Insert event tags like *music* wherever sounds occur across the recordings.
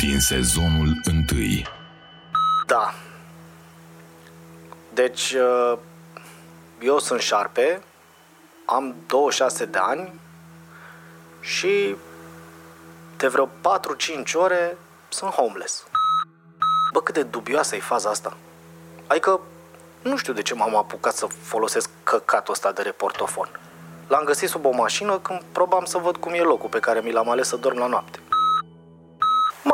din sezonul 1. Da. Deci, uh, eu sunt șarpe, am 26 de ani și de vreo 4-5 ore sunt homeless. Bă, cât de dubioasă e faza asta. Adică, nu știu de ce m-am apucat să folosesc căcatul ăsta de reportofon. L-am găsit sub o mașină când probam să văd cum e locul pe care mi l-am ales să dorm la noapte.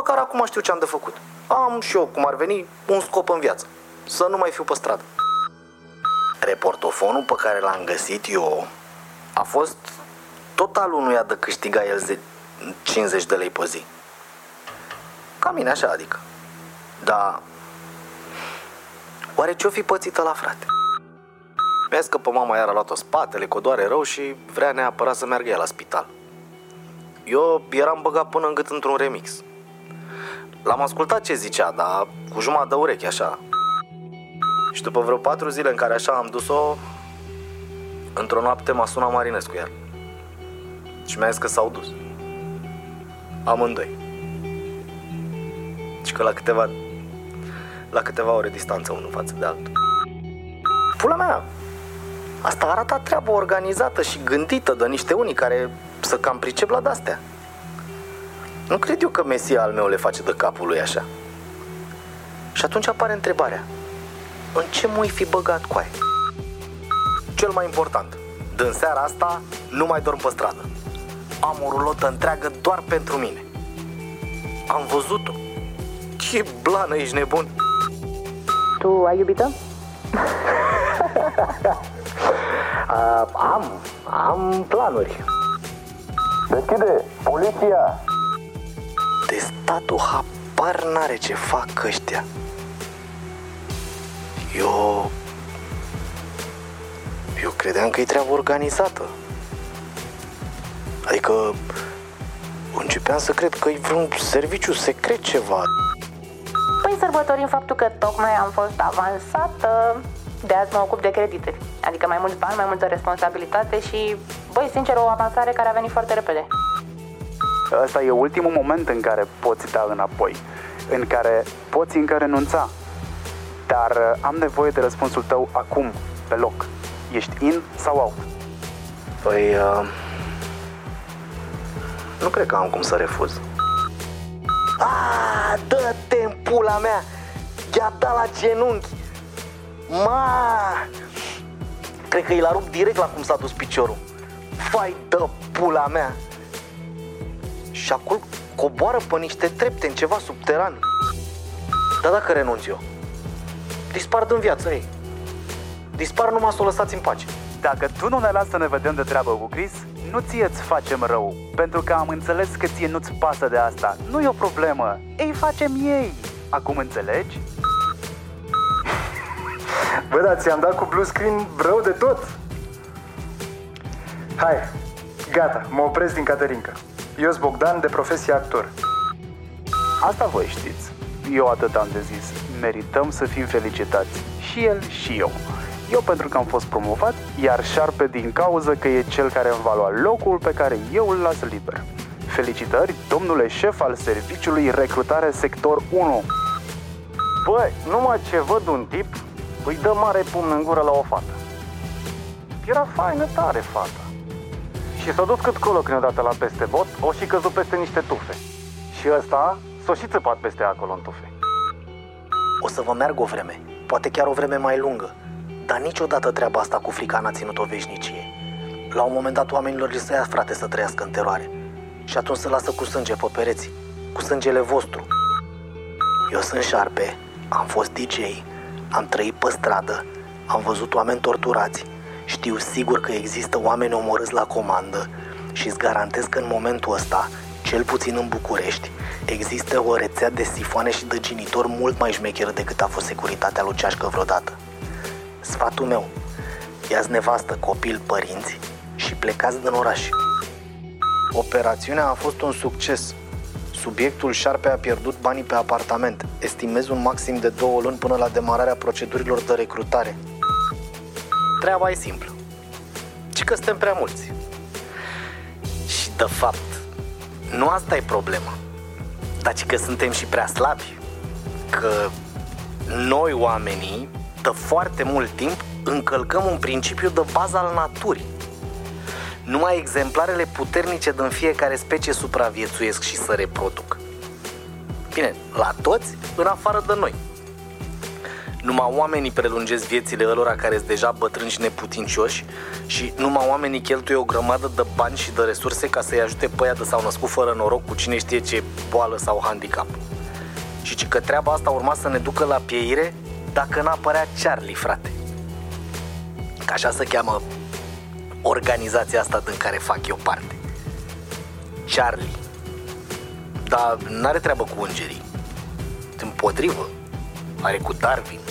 Măcar acum știu ce am de făcut. Am și eu, cum ar veni, un scop în viață. Să nu mai fiu pe stradă. Reportofonul pe care l-am găsit eu a fost total unuia de câștiga el 50 de lei pe zi. Ca mine așa, adică. Dar oare ce-o fi pățită la frate? mi că pe mama iar a luat-o spatele, că o doare rău și vrea neapărat să meargă ea la spital. Eu eram băgat până în gât într-un remix. L-am ascultat ce zicea, dar cu jumătate de ureche, așa. Și după vreo patru zile în care așa am dus-o, într-o noapte m-a sunat Marinescu iar. Și mi-a zis că s-au dus. Amândoi. Și că la câteva, la câteva ore distanță unul față de altul. Pula mea, asta arată treabă organizată și gândită de niște unii care să cam pricep la de-astea. Nu cred eu că Mesia al meu le face de capul lui așa. Și atunci apare întrebarea. În ce mui fi băgat cu aia? Cel mai important, din seara asta nu mai dorm pe stradă. Am o rulotă întreagă doar pentru mine. Am văzut-o. Ce blană, ești nebun? Tu ai iubită? uh, *laughs* am, am planuri. Deschide, poliția! De statul habar n-are ce fac ăștia. Eu... Eu credeam că e treabă organizată. Adică începeam să cred că e vreun serviciu secret ceva. Păi sărbătorim faptul că tocmai am fost avansată, de azi mă ocup de credite. Adică mai mulți bani, mai multă responsabilitate și, băi, sincer, o avansare care a venit foarte repede. Ăsta e ultimul moment în care poți da înapoi, în care poți încă renunța. Dar uh, am nevoie de răspunsul tău acum, pe loc. Ești in sau out? Păi, uh, nu cred că am cum să refuz. Ah, dă-te în pula mea! I-a dat la genunchi! Ma! Cred că i l-a rupt direct la cum s-a dus piciorul. Vai dă pula mea! Și acolo coboară pe niște trepte în ceva subteran. Dar dacă renunț eu? Dispar din viață ei. Dispar numai să o lăsați în pace. Dacă tu nu ne lasă să ne vedem de treabă cu Chris, nu ție îți facem rău, pentru că am înțeles că ție nu-ți pasă de asta. Nu e o problemă, ei facem ei. Acum înțelegi? *laughs* Bă, da, ți-am dat cu blue screen rău de tot. Hai, gata, mă opresc din Caterinca. Eu sunt Bogdan, de profesie actor. Asta voi știți. Eu atât am de zis. Merităm să fim felicitați. Și el și eu. Eu pentru că am fost promovat, iar șarpe din cauză că e cel care îmi va lua locul pe care eu îl las liber. Felicitări, domnule șef al serviciului recrutare sector 1. Băi, numai ce văd un tip, îi dă mare pumn în gură la o fată. Era faină tare fata. Și s-a dus cât colo când odată la peste bot, o și căzut peste niște tufe. Și ăsta s-a și țăpat peste acolo în tufe. O să vă merg o vreme, poate chiar o vreme mai lungă, dar niciodată treaba asta cu frica n-a ținut o veșnicie. La un moment dat oamenilor li se ia frate să trăiască în teroare. Și atunci se lasă cu sânge pe pereți, cu sângele vostru. Eu sunt șarpe, am fost DJ, am trăit pe stradă, am văzut oameni torturați, știu sigur că există oameni omorâți la comandă și îți garantez că în momentul ăsta, cel puțin în București, există o rețea de sifoane și de genitori mult mai șmecheră decât a fost securitatea lui Ceașcă vreodată. Sfatul meu, ia-ți nevastă, copil, părinți și plecați din oraș. Operațiunea a fost un succes. Subiectul șarpe a pierdut banii pe apartament. Estimez un maxim de două luni până la demararea procedurilor de recrutare. Treaba e simplă. Ci că suntem prea mulți. Și de fapt, nu asta e problema. Dar că suntem și prea slabi. Că noi oamenii, de foarte mult timp, încălcăm un principiu de bază al naturii. Numai exemplarele puternice din fiecare specie supraviețuiesc și se reproduc. Bine, la toți, în afară de noi. Numai oamenii prelungesc viețile ălora care sunt deja bătrâni și neputincioși și numai oamenii cheltuie o grămadă de bani și de resurse ca să-i ajute pe aia de s-au născut fără noroc cu cine știe ce boală sau handicap. Și că treaba asta urma să ne ducă la pieire dacă n-apărea Charlie, frate. Ca așa se cheamă organizația asta din care fac eu parte. Charlie. Dar n-are treabă cu îngerii. Împotrivă, are cu Darwin.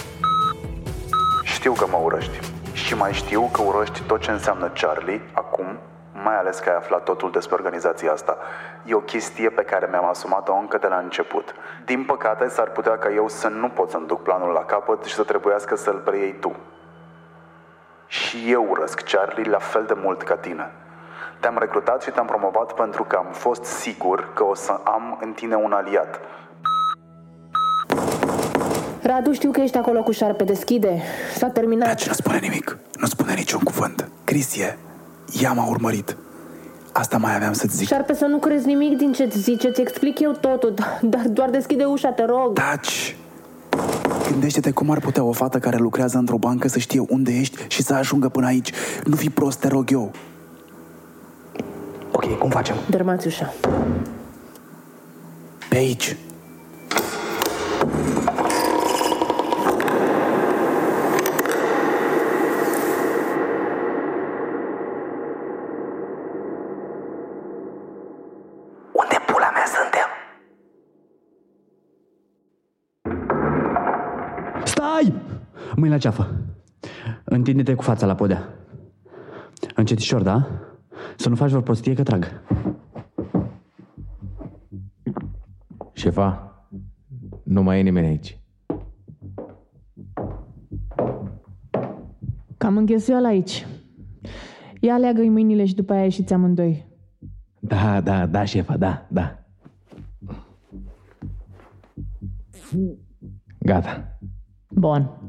Știu că mă urăști. Și mai știu că urăști tot ce înseamnă Charlie acum, mai ales că ai aflat totul despre organizația asta. E o chestie pe care mi-am asumat-o încă de la început. Din păcate, s-ar putea ca eu să nu pot să-mi duc planul la capăt și să trebuiască să-l preiei tu. Și eu urăsc Charlie la fel de mult ca tine. Te-am recrutat și te-am promovat pentru că am fost sigur că o să am în tine un aliat. Radu, știu că ești acolo cu șarpe, deschide. S-a terminat. Taci, nu spune nimic. Nu spune niciun cuvânt. Crisie, ea m-a urmărit. Asta mai aveam să-ți zic. Șarpe, să nu crezi nimic din ce-ți zice, ți explic eu totul, *laughs* dar doar deschide ușa, te rog. Taci! Gândește-te cum ar putea o fată care lucrează într-o bancă să știe unde ești și să ajungă până aici. Nu fi prost, te rog eu. Ok, cum facem? Dărmați ușa. Pe aici. Mâini la ceafă. Întinde-te cu fața la podea. Încetișor, da? Să nu faci vreo prostie că trag. Șefa, nu mai e nimeni aici. Cam înghesuială aici. Ia leagă-i mâinile și după aia ieșiți amândoi. Da, da, da, șefa, da, da. Gata. Bun.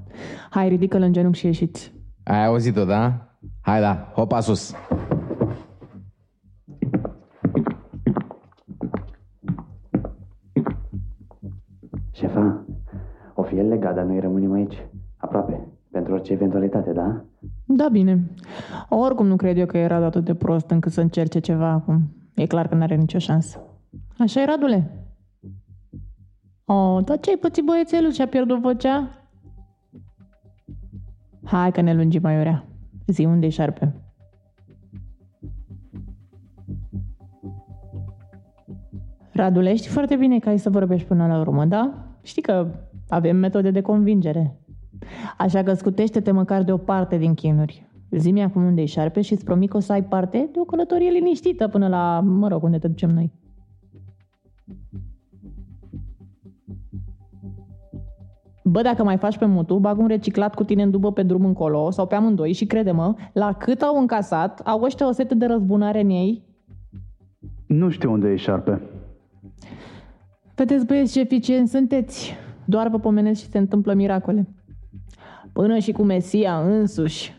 Hai, ridică-l în genunchi și ieșiți. Ai auzit-o, da? Hai, da, hopa sus. Șefa, o fi el legat, dar noi rămânem aici. Aproape. Pentru orice eventualitate, da? Da, bine. Oricum nu cred eu că era atât de prost încât să încerce ceva acum. E clar că n-are nicio șansă. așa e, Radule? Oh, dar ce-ai pățit băiețelul și-a pierdut vocea? Hai că ne lungim mai urea. Zi unde-i șarpe. Radule, știi foarte bine că ai să vorbești până la urmă, da? Știi că avem metode de convingere. Așa că scutește-te măcar de o parte din chinuri. Zi-mi acum unde-i șarpe și îți promit că o să ai parte de o călătorie liniștită până la, mă rog, unde te ducem noi. Bă, dacă mai faci pe mutu, bag un reciclat cu tine în dubă pe drum încolo sau pe amândoi și crede-mă, la cât au încasat, au ăștia o sete de răzbunare în ei. Nu știu unde e șarpe. Vedeți băieți ce eficienți sunteți. Doar vă pomenesc și se întâmplă miracole. Până și cu Mesia însuși.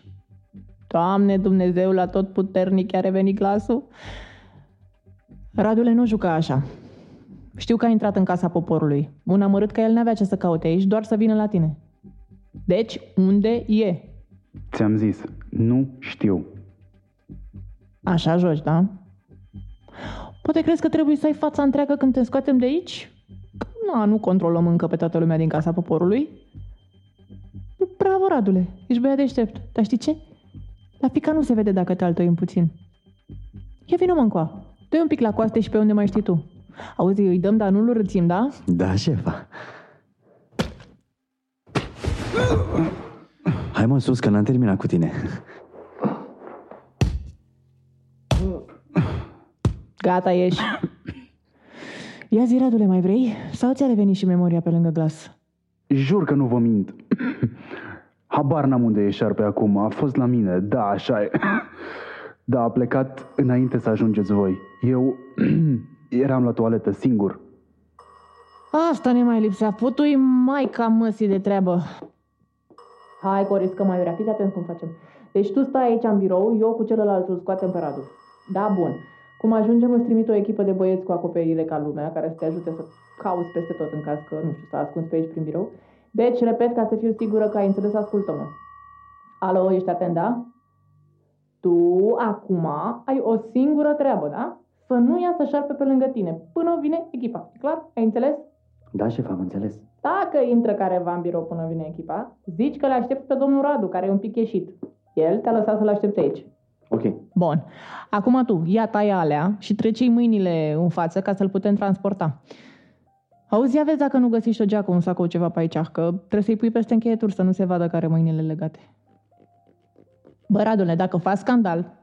Doamne Dumnezeu la tot puternic a revenit glasul. Radule nu juca așa. Știu că a intrat în casa poporului. Un amărât că el n-avea ce să caute aici, doar să vină la tine. Deci, unde e? Ți-am zis, nu știu. Așa joci, da? Poate crezi că trebuie să ai fața întreagă când te scoatem de aici? Nu, nu controlăm încă pe toată lumea din casa poporului. Bravo, Radule, ești băiat deștept. Dar știi ce? La pica nu se vede dacă te altăim puțin. Ia vină mă încoa. dă un pic la coaste și pe unde mai știi tu. Auzi, îi dăm, dar nu-l rățim, da? Da, șefa. Hai mă sus, că n-am terminat cu tine. Gata, ieși. Ia zi, Radule, mai vrei? Sau ți-a revenit și memoria pe lângă glas? Jur că nu vă mint. Habar n-am unde e șarpe acum. A fost la mine. Da, așa e. Da, a plecat înainte să ajungeți voi. Eu eram la toaletă singur. Asta ne mai lipsea. Putui mai ca măsii de treabă. Hai, Coris, că mai vrea. Fiți atent cum facem. Deci tu stai aici în birou, eu cu celălalt îl scoatem pe Radu. Da, bun. Cum ajungem, îți trimit o echipă de băieți cu acoperire ca lumea, care să te ajute să cauți peste tot în caz că, nu știu, s-a ascuns pe aici prin birou. Deci, repet, ca să fiu sigură că ai înțeles, ascultă-mă. Alo, ești atent, da? Tu, acum, ai o singură treabă, da? Să nu iasă șarpe pe lângă tine, până vine echipa. E clar? Ai înțeles? Da, șef, am înțeles. Dacă intră careva în birou până vine echipa, zici că le aștept pe domnul Radu, care e un pic ieșit. El te-a lăsat să-l aștepte aici. Ok. Bun. Acum tu, ia taia alea și trece mâinile în față ca să-l putem transporta. Auzi, ia vezi dacă nu găsești o geacă, un sacou, ceva pe aici, că trebuie să-i pui peste încheieturi să nu se vadă care mâinile legate. Bă, Radule, dacă faci scandal,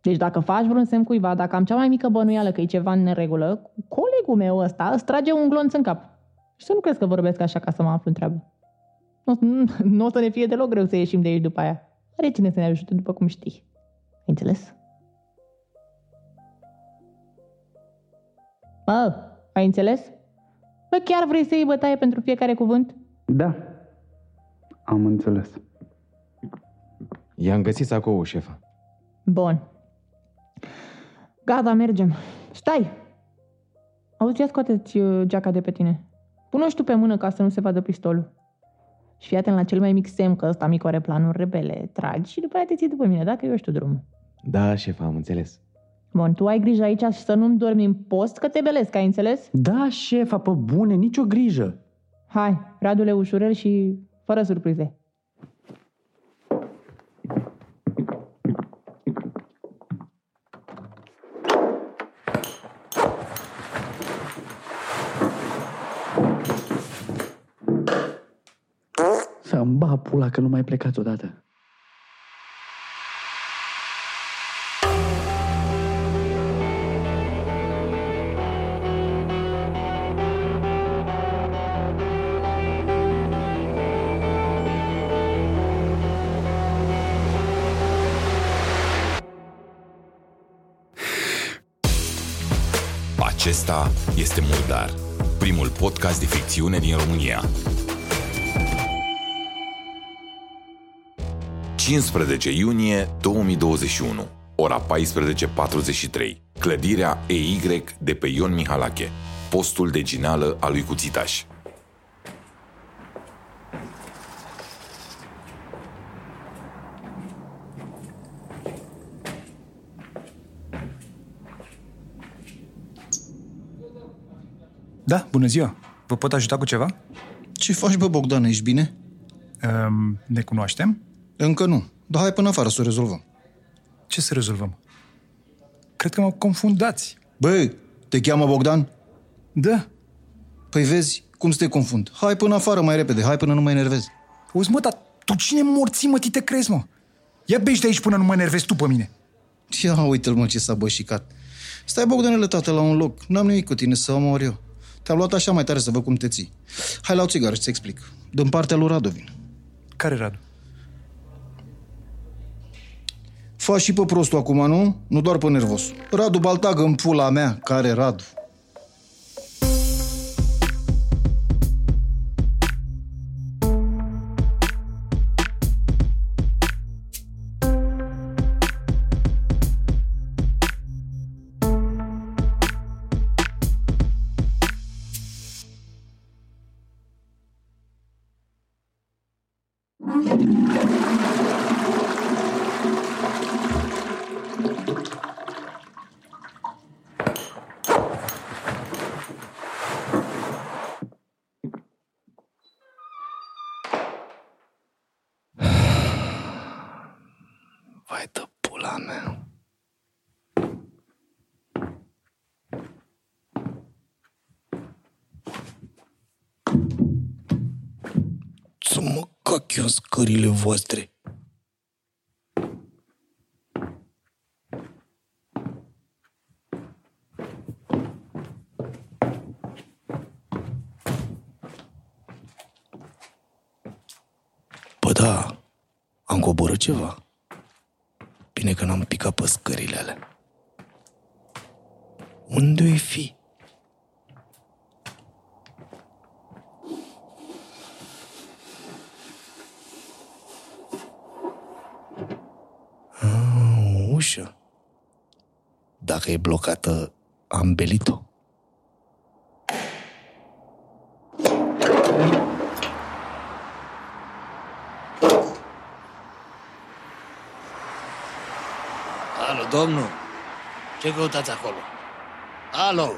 deci dacă faci vreun semn cuiva, dacă am cea mai mică bănuială că e ceva în neregulă, colegul meu ăsta îți trage un glonț în cap. Și să nu crezi că vorbesc așa ca să mă aflu în treabă. Nu, *laughs* nu o să ne fie deloc greu să ieșim de aici după aia. Are cine să ne ajute, după cum știi. Ai înțeles? Bă, ai înțeles? Bă, chiar vrei să iei bătaie pentru fiecare cuvânt? Da, am înțeles. I-am găsit sacoul, șefa. Bun. Gata, mergem. Stai! Auzi, ia scoateți uh, geaca de pe tine. Pune-o și tu pe mână ca să nu se vadă pistolul. Și fii atent la cel mai mic semn că ăsta mic are planuri rebele. Tragi și după aia te ții după mine, dacă eu știu drumul. Da, șefa, am înțeles. Bun, tu ai grijă aici și să nu-mi dormi în post, că te belesc, ai înțeles? Da, șefa, pe bune, nicio grijă. Hai, Radule ușurel și fără surprize. Să-mi ba pula că nu mai plecați odată. Acesta este Murdar, primul podcast de ficțiune din România. 15 iunie 2021, ora 14.43, clădirea EY de pe Ion Mihalache, postul de ginală al lui Cuțitaș. Da, bună ziua. Vă pot ajuta cu ceva? Ce faci, bă, Bogdan, ești bine? Um, ne cunoaștem? Încă nu, dar hai până afară să o rezolvăm. Ce să rezolvăm? Cred că mă confundați. Băi, te cheamă Bogdan? Da. Păi vezi, cum să te confund? Hai până afară mai repede, hai până nu mă enervezi. Auzi, mă, dar tu cine morții, mă, ti te crezi, mă? Ia beși de aici până nu mă enervezi tu pe mine. Ia uite-l, mă, ce s-a bășicat. Stai, Bogdanele, tată, la un loc. N-am nimic cu tine să omor eu. Te-am luat așa mai tare să văd cum te ții. Hai la o țigară și ți explic. Din partea lui Radu vin. Care Radu? Faci și pe prostul acum, nu? Nu doar pe nervos. Radu Baltag în pula mea. Care Radu? Mă cac eu în scările voastre. Bă, da, am coborât ceva. Bine că n-am picat pe scările alea. Unde-i fi? Dacă e blocată, am belit-o. Alo, domnul? Ce căutați acolo? Alo?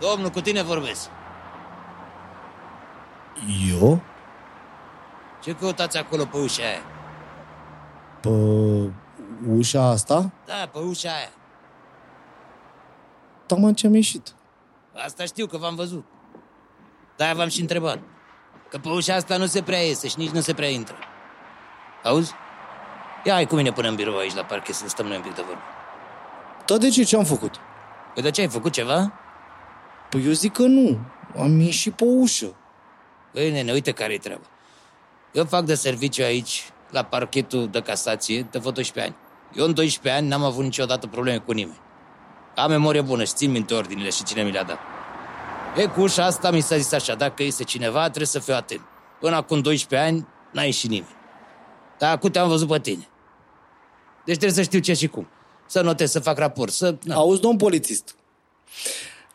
Domnul, cu tine vorbesc. Eu? Ce căutați acolo pe ușa aia? Pe ușa asta? Da, pe ușa aia. Tocmai ce am ieșit. Asta știu că v-am văzut. De-aia v-am și întrebat. Că pe ușa asta nu se prea iese și nici nu se prea intră. Auzi? Ia hai cu mine până în birou aici la parchet să stăm noi un pic de vorbă. Dar de ce? Ce am făcut? Păi de ce ai făcut ceva? Păi eu zic că nu. Am ieșit pe ușă. Băi, nene, uite care-i treaba. Eu fac de serviciu aici, la parchetul de casație, de vreo 12 ani. Eu în 12 ani n-am avut niciodată probleme cu nimeni. Am memorie bună și țin minte ordinile și cine mi le-a dat. E, cu ușa asta mi s-a zis așa, dacă este cineva, trebuie să fiu atent. Până acum 12 ani, n-a ieșit nimeni. Dar acum te-am văzut pe tine. Deci trebuie să știu ce și cum. Să notez, să fac raport, să... Na. Auzi, domn polițist,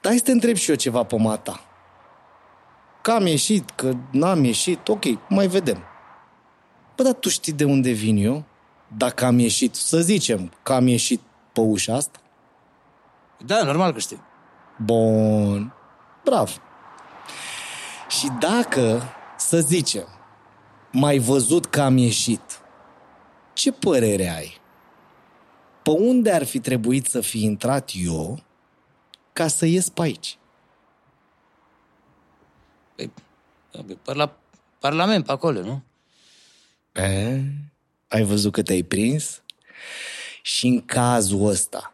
dar hai să te întreb și eu ceva pe mata. Că am ieșit, că n-am ieșit, ok, mai vedem. Bă, dar tu știi de unde vin eu? Dacă am ieșit, să zicem că am ieșit pe ușa asta? Da, normal că știu. Bun. Bravo. Și dacă, să zicem, mai văzut că am ieșit, ce părere ai? Pe unde ar fi trebuit să fi intrat eu ca să ies pe aici? Păi, pe la Parlament, pe acolo, nu? E? Ai văzut că te-ai prins? Și în cazul ăsta,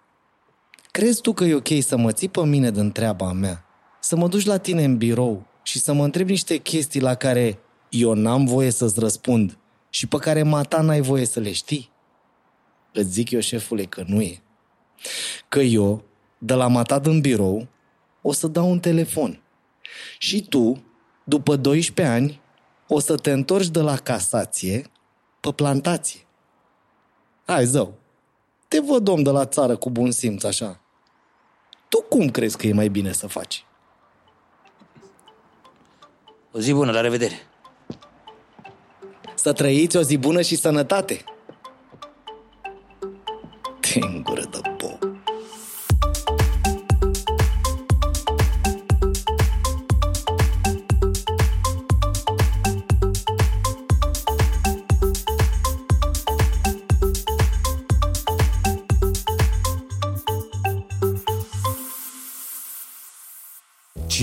crezi tu că e ok să mă ții pe mine din treaba mea? Să mă duci la tine în birou și să mă întreb niște chestii la care eu n-am voie să-ți răspund și pe care mata n-ai voie să le știi? Îți zic eu, șefule, că nu e. Că eu, de la mata din birou, o să dau un telefon. Și tu, după 12 ani, o să te întorci de la casație pe plantație. Hai, zău, te văd om de la țară cu bun simț, așa. Tu cum crezi că e mai bine să faci? O zi bună, la revedere. Să trăiți o zi bună și sănătate. Te în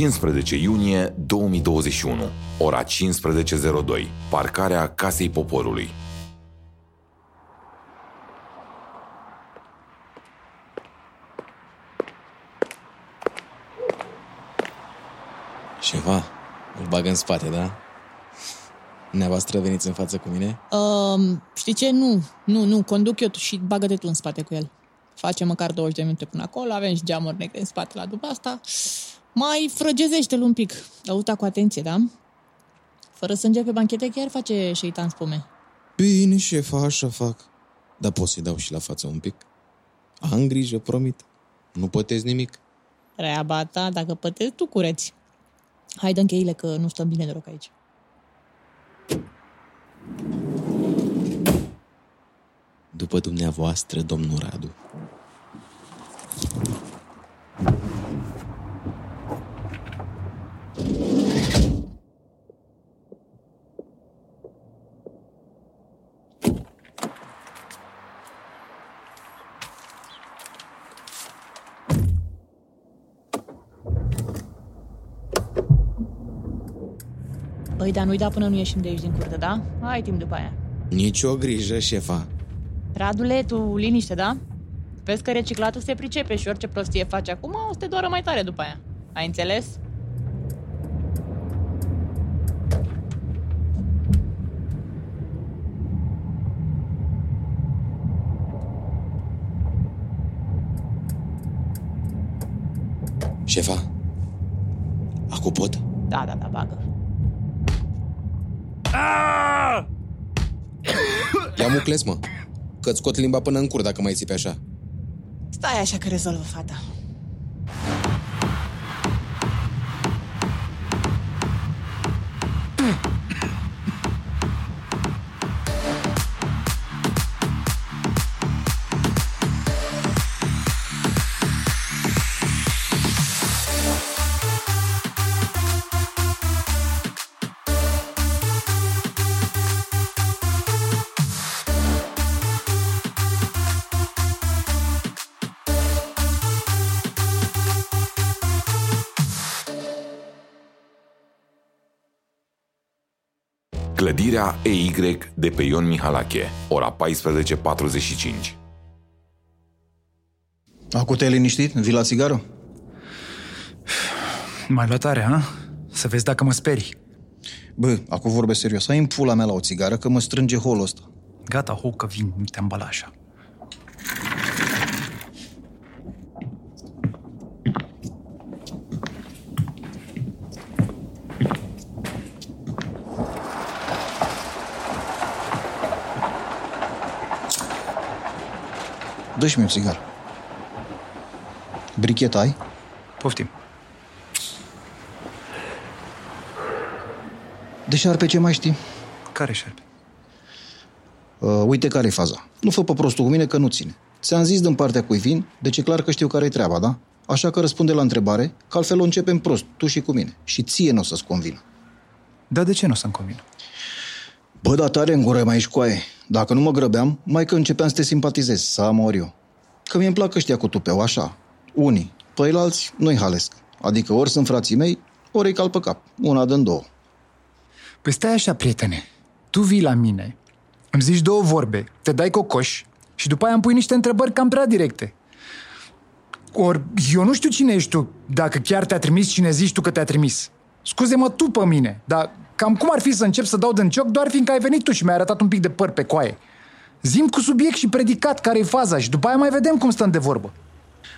15 iunie 2021, ora 15.02, parcarea Casei Poporului. Ceva, îl bag în spate, da? Neavoastră veniți în față cu mine? Uh, știi ce? Nu, nu, nu, conduc eu și bagă-te tu în spate cu el. Facem măcar 20 de minute până acolo, avem și geamuri negre în spate la după asta. Mai frăgezește-l un pic. Auta cu atenție, da? Fără sânge pe banchete chiar face șeitan spume. Bine, șefa, așa fac. Dar pot să-i dau și la față un pic? Am grijă, promit. Nu pătez nimic. Treaba ta, dacă pătezi, tu cureți. Hai, dă cheile că nu stăm bine deloc aici. După dumneavoastră, domnul Radu. Păi, dar nu-i da până nu ieșim de aici din curte, da? Ai timp după aia. Nici o grijă, șefa. Radule, tu liniște, da? Vezi că reciclatul se pricepe și orice prostie faci acum o să te doară mai tare după aia. Ai înțeles? Șefa, acum pot? Da, da, da, bagă. Ia mucles, mă. Că-ți scot limba până în cur dacă mai țipi așa. Stai așa că rezolvă fata. Clădirea EY de pe Ion Mihalache, ora 14.45. Acum te-ai liniștit? Vii la țigară? Mai luat tare, ha? Să vezi dacă mă sperii. Bă, acum vorbesc serios. Ai în pula mea la o țigară că mă strânge holul ăsta. Gata, ho, că vin, nu te ambala așa. Dă-și mi o țigară. Bricheta ai? Poftim. De șarpe ce mai știi? Care șarpe? Uh, uite care e faza. Nu fă pe prostul cu mine că nu ține. Ți-am zis din partea cui vin, deci e clar că știu care e treaba, da? Așa că răspunde la întrebare, că altfel o începem prost, tu și cu mine. Și ție nu o să-ți convină. Dar de ce nu o să-mi convină? Bă, dar tare în gură mai ești școaie. Dacă nu mă grăbeam, mai că începeam să te simpatizez, să am ori eu. Că mi-e plac ăștia cu tupeu, așa. Unii. Păi alți nu-i halesc. Adică ori sunt frații mei, ori îi cal pe cap. Una din două. Păi stai așa, prietene. Tu vii la mine, îmi zici două vorbe, te dai cocoș și după aia îmi pui niște întrebări cam prea directe. Ori eu nu știu cine ești tu, dacă chiar te-a trimis cine zici tu că te-a trimis. Scuze-mă tu pe mine, dar cam cum ar fi să încep să dau din cioc doar fiindcă ai venit tu și mi-ai arătat un pic de păr pe coaie. Zim cu subiect și predicat care e faza și după aia mai vedem cum stăm de vorbă.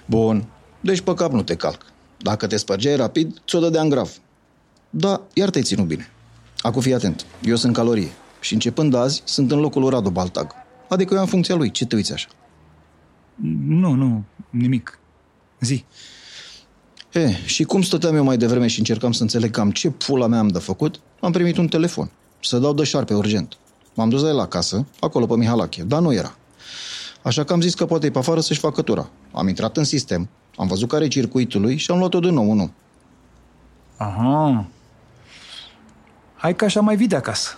Bun. Deci pe cap nu te calc. Dacă te spărgeai rapid, ți-o dădeam grav. Da, iar te-ai ținut bine. Acum fii atent. Eu sunt calorie. Și începând azi, sunt în locul lui Radu Baltag. Adică eu am funcția lui. Ce te uiți așa? Nu, nu, nimic. Zi. E, și cum stăteam eu mai devreme și încercam să înțeleg cam ce pula mea am de făcut, am primit un telefon. Să dau de șarpe urgent. M-am dus la el acasă, acolo pe Mihalache, dar nu era. Așa că am zis că poate e pe afară să-și facă tura. Am intrat în sistem, am văzut care e circuitul lui și am luat-o din nou, nu. Aha. Hai că așa mai vii de acasă.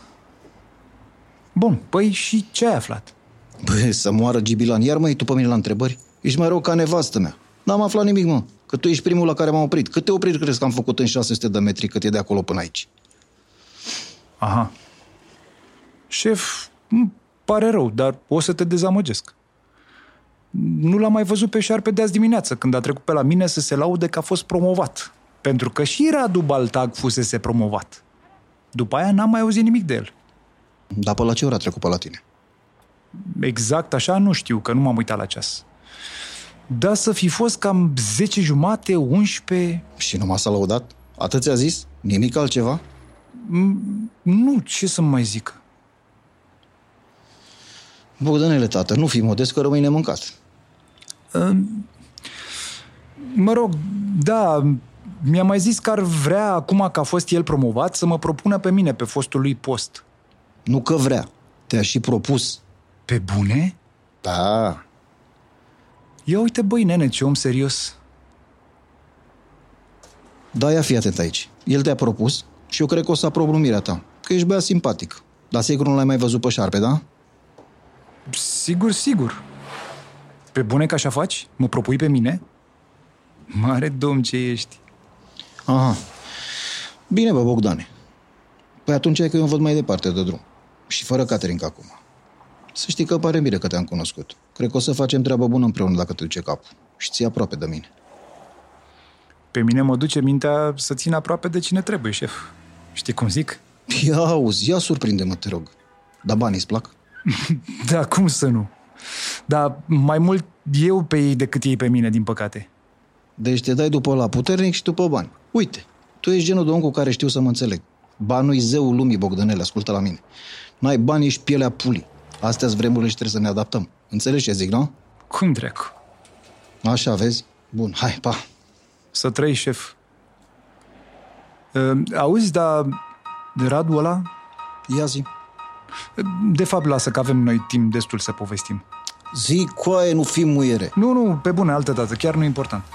Bun, păi și ce ai aflat? Bă, să moară Gibilan, iar mai tu pe mine la întrebări? Ești mai rău ca nevastă mea. N-am aflat nimic, mă. Că tu ești primul la care m-am oprit. Câte opriri crezi că am făcut în 600 de metri cât e de acolo până aici? Aha. Șef, îmi pare rău, dar o să te dezamăgesc. Nu l-am mai văzut pe șarpe de azi dimineață, când a trecut pe la mine să se laude că a fost promovat. Pentru că și Radu Baltag fusese promovat. După aia n-am mai auzit nimic de el. Dar pe la ce ora a trecut pe la tine? Exact așa nu știu, că nu m-am uitat la ceas. Da să fi fost cam 10 jumate, 11... Și numai s-a laudat? Atât ți-a zis? Nimic altceva? Mm, Nu, ce să mai zic? Bogdanele, tată, nu fi modest că rămâi nemâncat. Mă rog, da, mi-a mai zis că ar vrea, acum că a fost el promovat, să mă propună pe mine pe fostul lui post. Nu că vrea, te-a și propus. Pe bune? Da. Ia uite, băi, nene, ce om serios. Da, ia fi atent aici. El te-a propus și eu cred că o să aprob numirea ta. Că ești băiat simpatic. Dar sigur nu l-ai mai văzut pe șarpe, da? Sigur, sigur. Pe bune că așa faci? Mă propui pe mine? Mare domn ce ești. Aha. Bine, bă, Bogdane. Păi atunci e că eu văd mai departe de drum. Și fără Caterinca acum. Să știi că pare bine că te-am cunoscut. Cred că o să facem treabă bună împreună dacă te duce capul. Și ții aproape de mine. Pe mine mă duce mintea să țin aproape de cine trebuie, șef. Știi cum zic? Ia auzi, ia surprinde-mă, te rog. Dar banii îți plac? *laughs* Da, cum să nu? Dar mai mult eu pe ei decât ei pe mine, din păcate. Deci te dai după la puternic și după bani. Uite, tu ești genul de om cu care știu să mă înțeleg. Banul-i zeul lumii, Bogdanele, ascultă la mine. N-ai bani, ești pielea pulii. Astea-s vremurile și trebuie să ne adaptăm. Înțelegi ce zic, nu? Cum dracu? Așa, vezi? Bun, hai, pa. Să trăi, șef. Uh, auzi, dar de Radu ăla? Ia zi. De fapt, lasă că avem noi timp destul să povestim. Zi, coaie, nu fi muiere. Nu, nu, pe bune, altă dată, chiar nu e important. –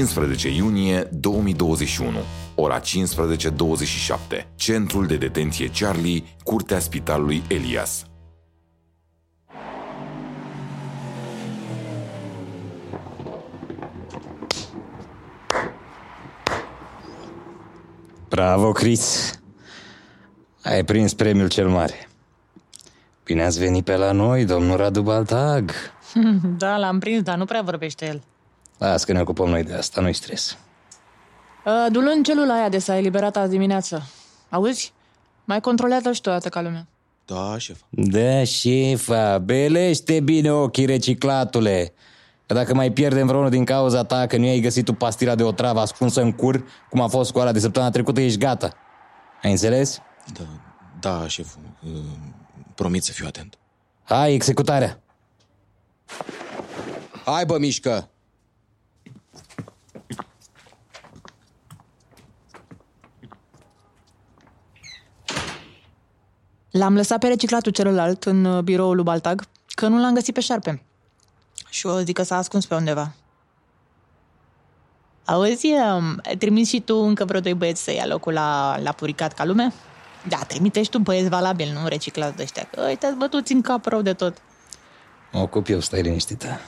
15 iunie 2021, ora 15.27, Centrul de Detenție Charlie, Curtea Spitalului Elias. Bravo, Chris! Ai prins premiul cel mare. Bine ați venit pe la noi, domnul Radu Baltag. *laughs* Da, l-am prins, dar nu prea vorbește el. Las că ne ocupăm noi de asta, nu-i stres. Du-l în celula aia de s-a eliberat azi dimineață. Auzi? Mai controlează și tu odată ca lumea. Da, șef. Da, șefa, belește bine ochii, reciclatule. Că dacă mai pierdem vreunul din cauza ta că nu ai găsit tu pastila de otravă ascunsă în cur, cum a fost cu ala de săptămâna trecută, ești gata. Ai înțeles? Da, da, șef. Uh, Promit să fiu atent. Hai, executarea. Hai, bă, mișcă! L-am lăsat pe reciclatul celălalt în uh, biroul lui Baltag, că nu l-am găsit pe șarpe. Și eu zic că s-a ascuns pe undeva. Auzi, um, ai trimis și tu încă vreo doi băieți să ia locul la, la puricat ca lume? Da, trimite și tu băieți valabil, nu reciclați de ăștia, că uite, bătuți în cap rău de tot. Mă ocup eu, stai liniștită.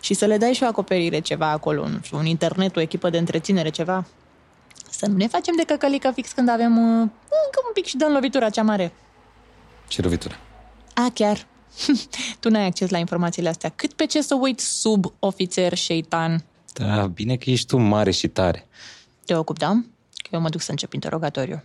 Și să le dai și o acoperire ceva acolo, nu știu, un internet, o echipă de întreținere, ceva. Să nu ne facem de căcălică fix când avem uh, încă un pic și dăm lovitura cea mare. Ce lovitură? A, chiar. *laughs* tu n-ai acces la informațiile astea. Cât pe ce să uit sub ofițer șeitan? Da, bine că ești tu mare și tare. Te ocup, da? Că eu mă duc să încep interogatoriu.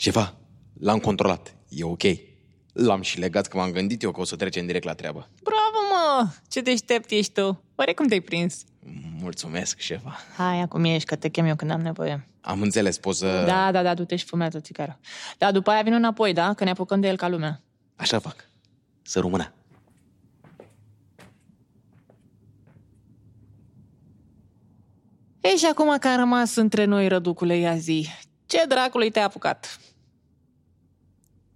Șefa, l-am controlat. E ok. L-am și legat că m-am gândit eu că o să trecem direct la treabă. Bravo, mă! Ce deștept ești tu! Oare cum te-ai prins? Mulțumesc, șefa. Hai, acum ești, că te chem eu când am nevoie. Am înțeles, poți să... Da, da, da, du-te și fumează o țigară. Da, după aia vin înapoi, da? Că ne apucăm de el ca lumea. Așa fac. Să rămână. E și acum că a rămas între noi, răducule, ia zi. Ce dracului te-a apucat?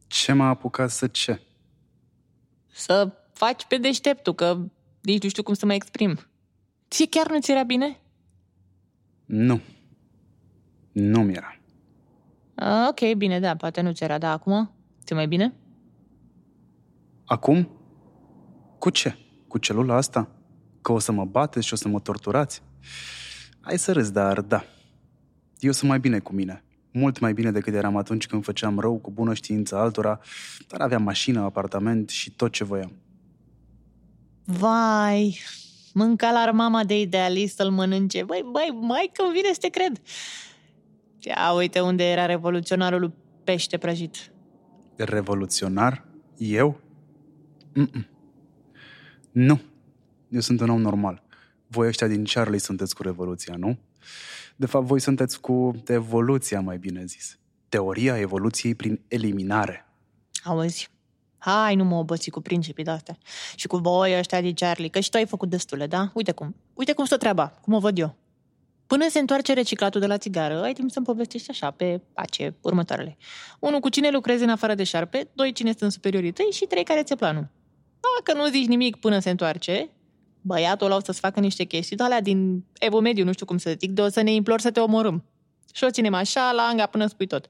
Ce m-a apucat să ce? Să faci pe deșteptul, că nici nu știu cum să mă exprim. Ție chiar nu ți era bine? Nu. Nu mi-era. A, ok, bine, da, poate nu ți era, da, acum? Ți mai bine? Acum? Cu ce? Cu celula asta? Că o să mă bateți și o să mă torturați? Hai să râzi, dar da. Eu sunt mai bine cu mine. Mult mai bine decât eram atunci când făceam rău cu bună știință altora, dar aveam mașină, apartament și tot ce voiam. Vai, mânca la mama de idealist să-l mănânce. Băi, băi, mai că vine să te cred. Ia uite unde era revoluționarul lui pește prăjit. Revoluționar? Eu? Mm-mm. Nu. Eu sunt un om normal. Voi ăștia din Charlie sunteți cu revoluția, nu? De fapt, voi sunteți cu evoluția, mai bine zis. Teoria evoluției prin eliminare. Auzi, hai nu mă obăți cu principii de-astea. Și cu voi ăștia din Charlie, că și tu ai făcut destule, da? Uite cum. Uite cum stă treaba, cum o văd eu. Până se întoarce reciclatul de la țigară, ai timp să-mi povestești așa, pe pace, următoarele. Unu, cu cine lucrezi în afară de șarpe, doi, cine sunt superiorii tăi și trei, care ți-e planul. Dacă nu zici nimic până se întoarce, băiatul ăla o să-ți facă niște chestii de alea din Evo Mediu, nu știu cum să zic, de o să ne implor să te omorâm. Și o ținem așa la anga până spui tot.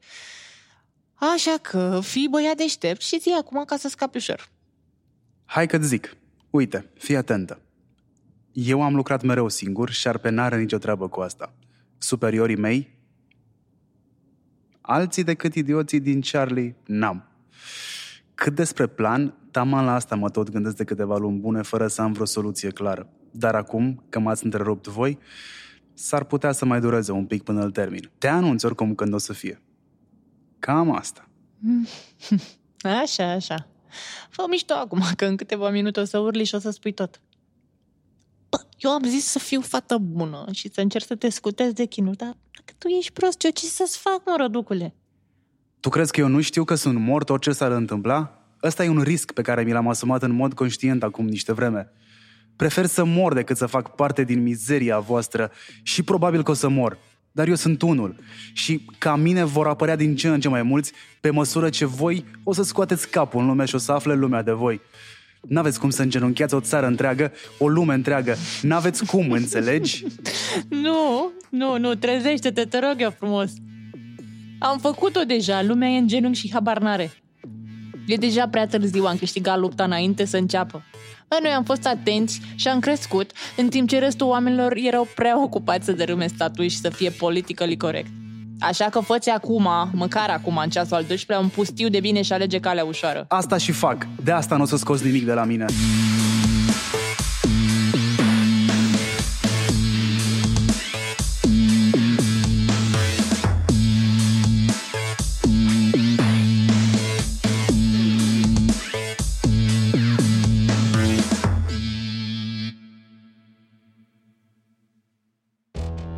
Așa că fii băiat deștept și zi acum ca să scapi ușor. Hai că zic. Uite, fii atentă. Eu am lucrat mereu singur, șarpe n-are nicio treabă cu asta. Superiorii mei? Alții decât idioții din Charlie, n-am. Cât despre plan, taman la asta mă tot gândesc de câteva luni bune, fără să am vreo soluție clară. Dar acum, că m-ați întrerupt voi, s-ar putea să mai dureze un pic până îl termin. Te anunț oricum când o să fie. Cam asta. *laughs* Așa, așa. Fă mișto acum, că în câteva minute o să urli și o să spui tot. Bă, eu am zis să fiu fată bună și să încerc să te scutezi de chinul, dar dacă tu ești prost, eu ce să-ți fac, mă, răducule? Tu crezi că eu nu știu că sunt mort orice s-ar întâmpla? Ăsta e un risc pe care mi l-am asumat în mod conștient acum niște vreme. Prefer să mor decât să fac parte din mizeria voastră și probabil că o să mor. Dar eu sunt unul și ca mine vor apărea din ce în ce mai mulți pe măsură ce voi o să scoateți capul în lume și o să afle lumea de voi. N-aveți cum să îngenunchiați o țară întreagă, o lume întreagă. N-aveți cum, înțelegi? *laughs* Nu, nu, nu, trezește-te, te rog eu frumos. Am făcut-o deja, lumea e în genunchi și habar n-are. E deja prea târziu, am câștigat lupta înainte să înceapă. Dar noi am fost atenți și am crescut, în timp ce restul oamenilor erau prea ocupați să dărâme statui și să fie politically corect. Așa că fă acum, măcar acum, în ceasul al 12 un pustiu de bine și alege calea ușoară. Asta și fac. De asta nu o să scoți nimic de la mine.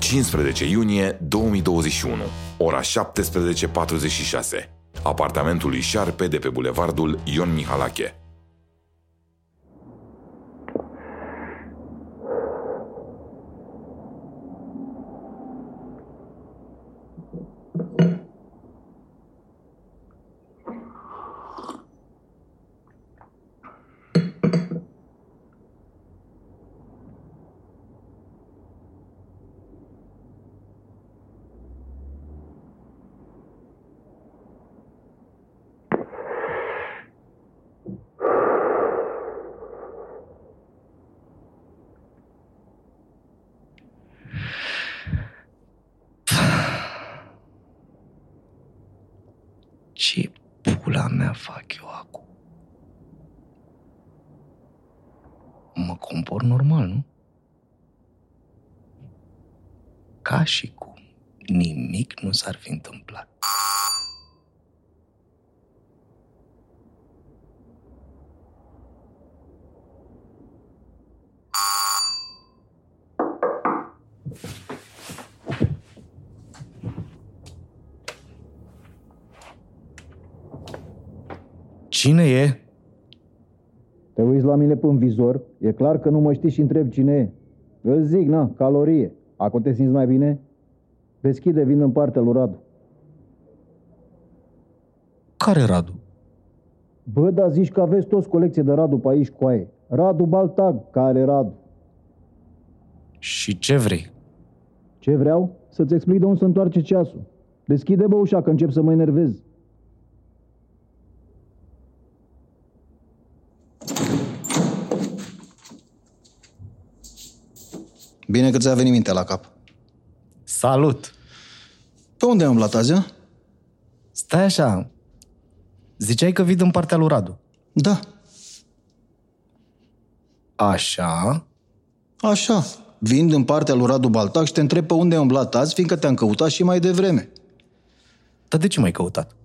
15 iunie 2021, ora 17.46. Apartamentul lui Șarpe de pe bulevardul Ion Mihalache. Ce pula mea fac eu acum? Mă compor normal, nu? Ca și cum nimic nu s-ar fi întâmplat. Cine e? Te uiți la mine în vizor, e clar că nu mă știi și întreb cine e. Îți zic, na, calorie. Acum te simți mai bine? Deschide, vin în partea lui Radu. Care Radu? Bă, dar zici că aveți toți colecție de Radu pe aici, coaie. Radu Baltag, care Radu. Și ce vrei? Ce vreau? Să-ți explic de unde se întoarce ceasul. Deschide, bă, ușa, că încep să mă enervez. Bine că ți-a venit mintea la cap. Salut! Pe unde am umblat azi, a? Stai așa. Ziceai că vii din partea lui Radu. Da. Așa? Așa. Vin din partea lui Radu Baltac și te întreb pe unde ai umblat azi, fiindcă te-am căutat și mai devreme. Dar de ce m-ai căutat?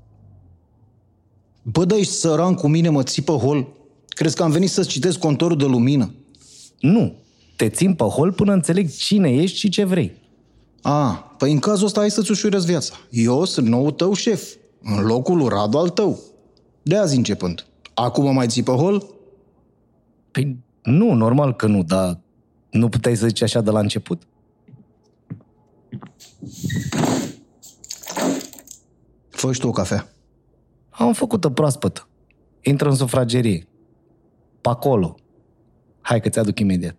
Bă, da, ești săran cu mine, mă țipă hol. Crezi că am venit să-ți citesc contorul de lumină? Nu. Te țin pe hol până înțeleg cine ești și ce vrei. A, păi în cazul ăsta hai să-ți ușurez viața. Eu sunt nou tău șef, în locul lui Radu al tău. De azi începând. Acum mă mai ții pe hol? Păi nu, normal că nu, dar nu puteai să zici așa de la început? Fă și tu o cafea. Am făcut-o proaspătă. Intră în sufragerie. Pe acolo. Hai că ți-aduc imediat.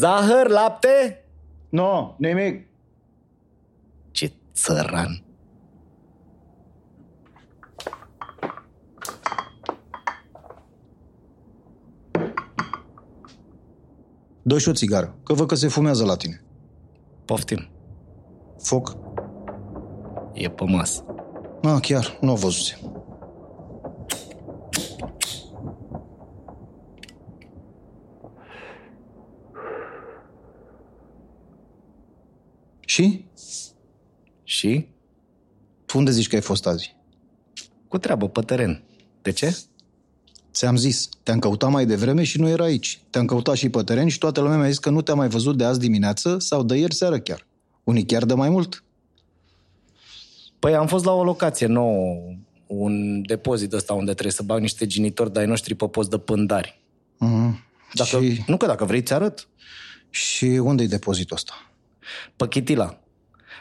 Zahăr, lapte? Nu, no, nimic. Ce țăran. dă și o țigară, că văd că se fumează la tine. Poftim. Foc? E pe masă. Ah, chiar, nu o văzuse. Și? Și? Tu unde zici că ai fost azi? Cu treabă pe teren. De ce? Ți-am zis, te-am căutat mai devreme și nu era aici. Te-am căutat și pe teren și toată lumea mi-a zis că nu te-am mai văzut de azi dimineață sau de ieri seară chiar. Unii chiar de mai mult. Păi am fost la o locație nouă, un depozit ăsta unde trebuie să bag niște genitori de-ai noștri pe post de pândari. Mm-hmm. Dacă, și... Nu că dacă vrei, ți arăt. Și unde e depozitul ăsta? Pe Chitila.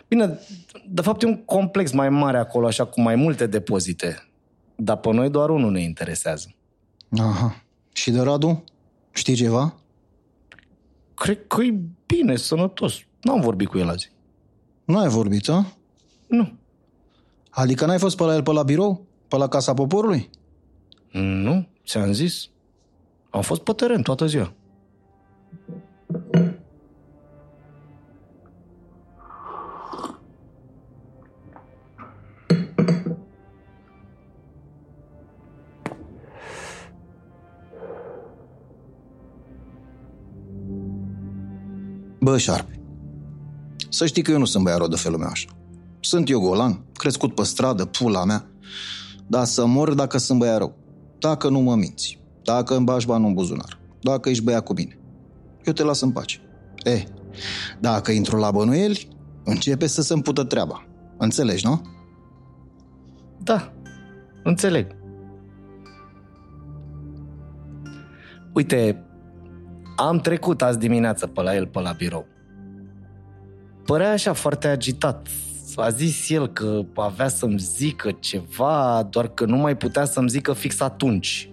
Bine, de fapt e un complex mai mare acolo, așa, cu mai multe depozite. Dar pe noi doar unul ne interesează. Aha. Și de Radu? Știi ceva? Cred că e bine, sănătos. N-am vorbit cu el azi. Nu ai vorbit, a? Nu. Adică n-ai fost pe la el pe la birou? Pe la Casa Poporului? Nu, ți-am zis. Am fost pe teren toată ziua. Bă, șarpe, să știi că eu nu sunt băiat de felul meu așa. Sunt eu golan, crescut pe stradă, pula mea, dar să mor dacă sunt băiat rău. Dacă nu mă minți, dacă îmi bași bani în buzunar, dacă ești băiat cu mine, eu te las în pace. E, dacă intru la bănuieli, începe să se împută treaba. Înțelegi, nu? Da, înțeleg. Uite, am trecut azi dimineață pe la el, pe la birou. Părea așa foarte agitat. A zis el că avea să-mi zică ceva, doar că nu mai putea să-mi zică fix atunci.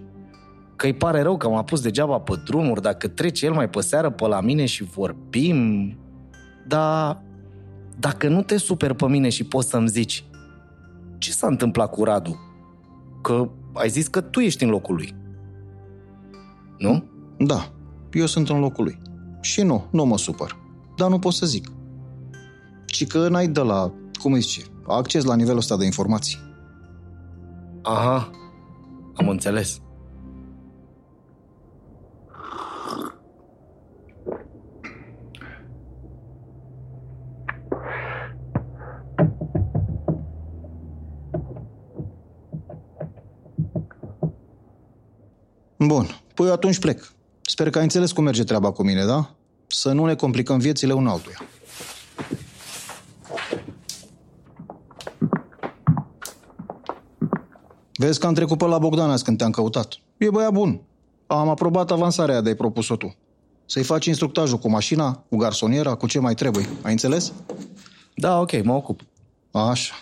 Că îi pare rău că m-a pus degeaba pe drumuri, dacă trece el mai pe seară pe la mine și vorbim. Dar dacă nu te super pe mine și poți să-mi zici, ce s-a întâmplat cu Radu? Că ai zis că tu ești în locul lui. Nu? Da, eu sunt în locul lui. Și nu, nu mă supăr. Dar nu pot să zic. Ci că n-ai de la, cum îi zice, acces la nivelul ăsta de informații. Aha, am înțeles. Bun, păi atunci plec. Sper că ai înțeles cum merge treaba cu mine, da? Să nu ne complicăm viețile un altuia. Vezi că am trecut pe la Bogdan azi când te-am căutat. E băia bun. Am aprobat avansarea de ai propus-o tu. Să-i faci instructajul cu mașina, cu garsoniera, cu ce mai trebuie. Ai înțeles? Da, ok, mă ocup. Așa.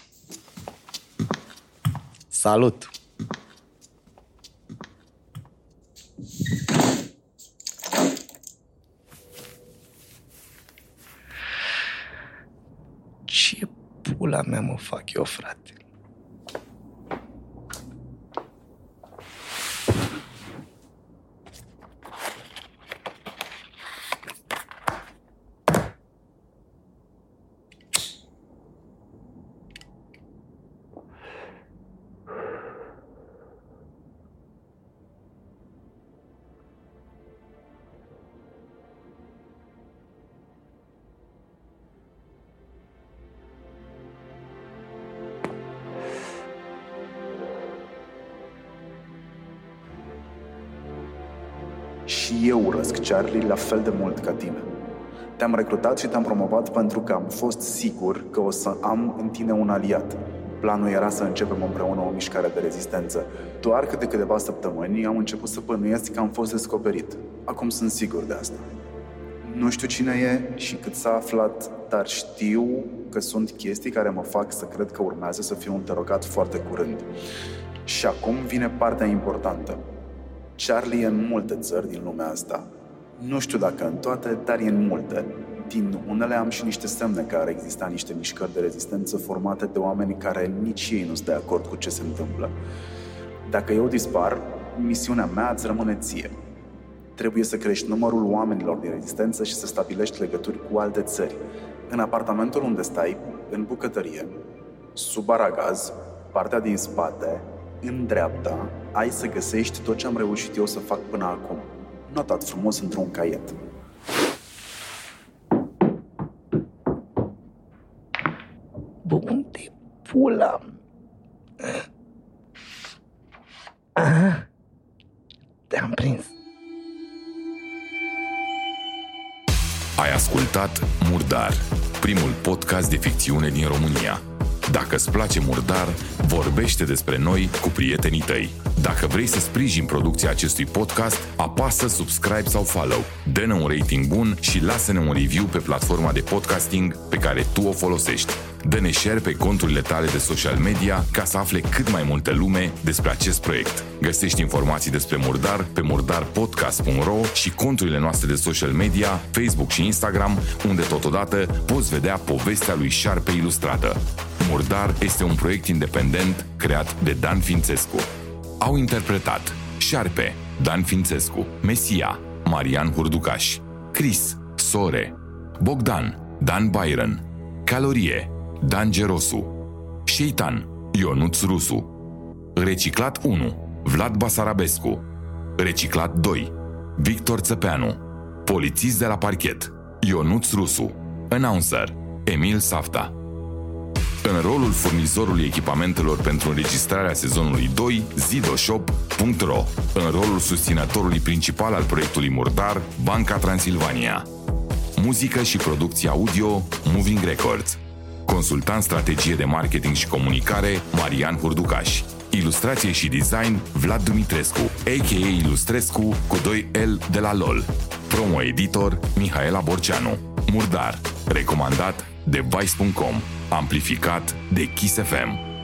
Salut! Ce pula mea mă fac eu, frate? Charlie la fel de mult ca tine. Te-am recrutat și te-am promovat pentru că am fost sigur că o să am în tine un aliat. Planul era să începem împreună o mișcare de rezistență. Doar că de câteva săptămâni am început să bănuiesc că am fost descoperit. Acum sunt sigur de asta. Nu știu cine e și cât s-a aflat, dar știu că sunt chestii care mă fac să cred că urmează să fiu interogat foarte curând. Și acum vine partea importantă. Charlie e în multe țări din lumea asta. Nu știu dacă în toate, dar e în multe. Din unele am și niște semne că ar exista niște mișcări de rezistență formate de oameni care nici ei nu sunt de acord cu ce se întâmplă. Dacă eu dispar, misiunea mea îți rămâne ție. Trebuie să crești numărul oamenilor din rezistență și să stabilești legături cu alte țări. În apartamentul unde stai, în bucătărie, sub aragaz, partea din spate, în dreapta, ai să găsești tot ce am reușit eu să fac până acum. Notat frumos într-un caiet. Unde pula? Aha. Te-am prins. Ai ascultat Murdar, primul podcast de ficțiune din România. Dacă îți place Murdar, vorbește despre noi cu prietenii tăi. Dacă vrei să sprijin producția acestui podcast, apasă subscribe sau follow, dă-ne un rating bun și lasă-ne un review pe platforma de podcasting pe care tu o folosești. Dă-ne share pe conturile tale de social media ca să afle cât mai multe lume despre acest proiect. Găsești informații despre Murdar pe murdarpodcast.ro și conturile noastre de social media, Facebook și Instagram, unde totodată poți vedea povestea lui Șarpe ilustrată. Murdar este un proiect independent creat de Dan Fințescu. Au interpretat Șarpe, Dan Fințescu, Mesia, Marian Hurducaș, Chris, Sore, Bogdan, Dan Byron, Calorie, Dan Gerosu, Șeitan, Ionuț Rusu, Reciclat 1, Vlad Basarabescu, Reciclat 2, Victor Țăpeanu, Polițist de la parchet, Ionuț Rusu, Announcer, Emil Safta. În rolul furnizorului echipamentelor pentru înregistrarea sezonului 2, zidoshop.ro. În rolul susținătorului principal al proiectului Murdar, Banca Transilvania. Muzică și producție audio, Moving Records. Consultant strategie de marketing și comunicare, Marian Hurducaș. Ilustrație și design, Vlad Dumitrescu, a.k.a. Ilustrescu cu 2L de la LOL. Promo editor, Mihaela Borceanu. Murdar, recomandat de Vice.com, amplificat de Kiss FM.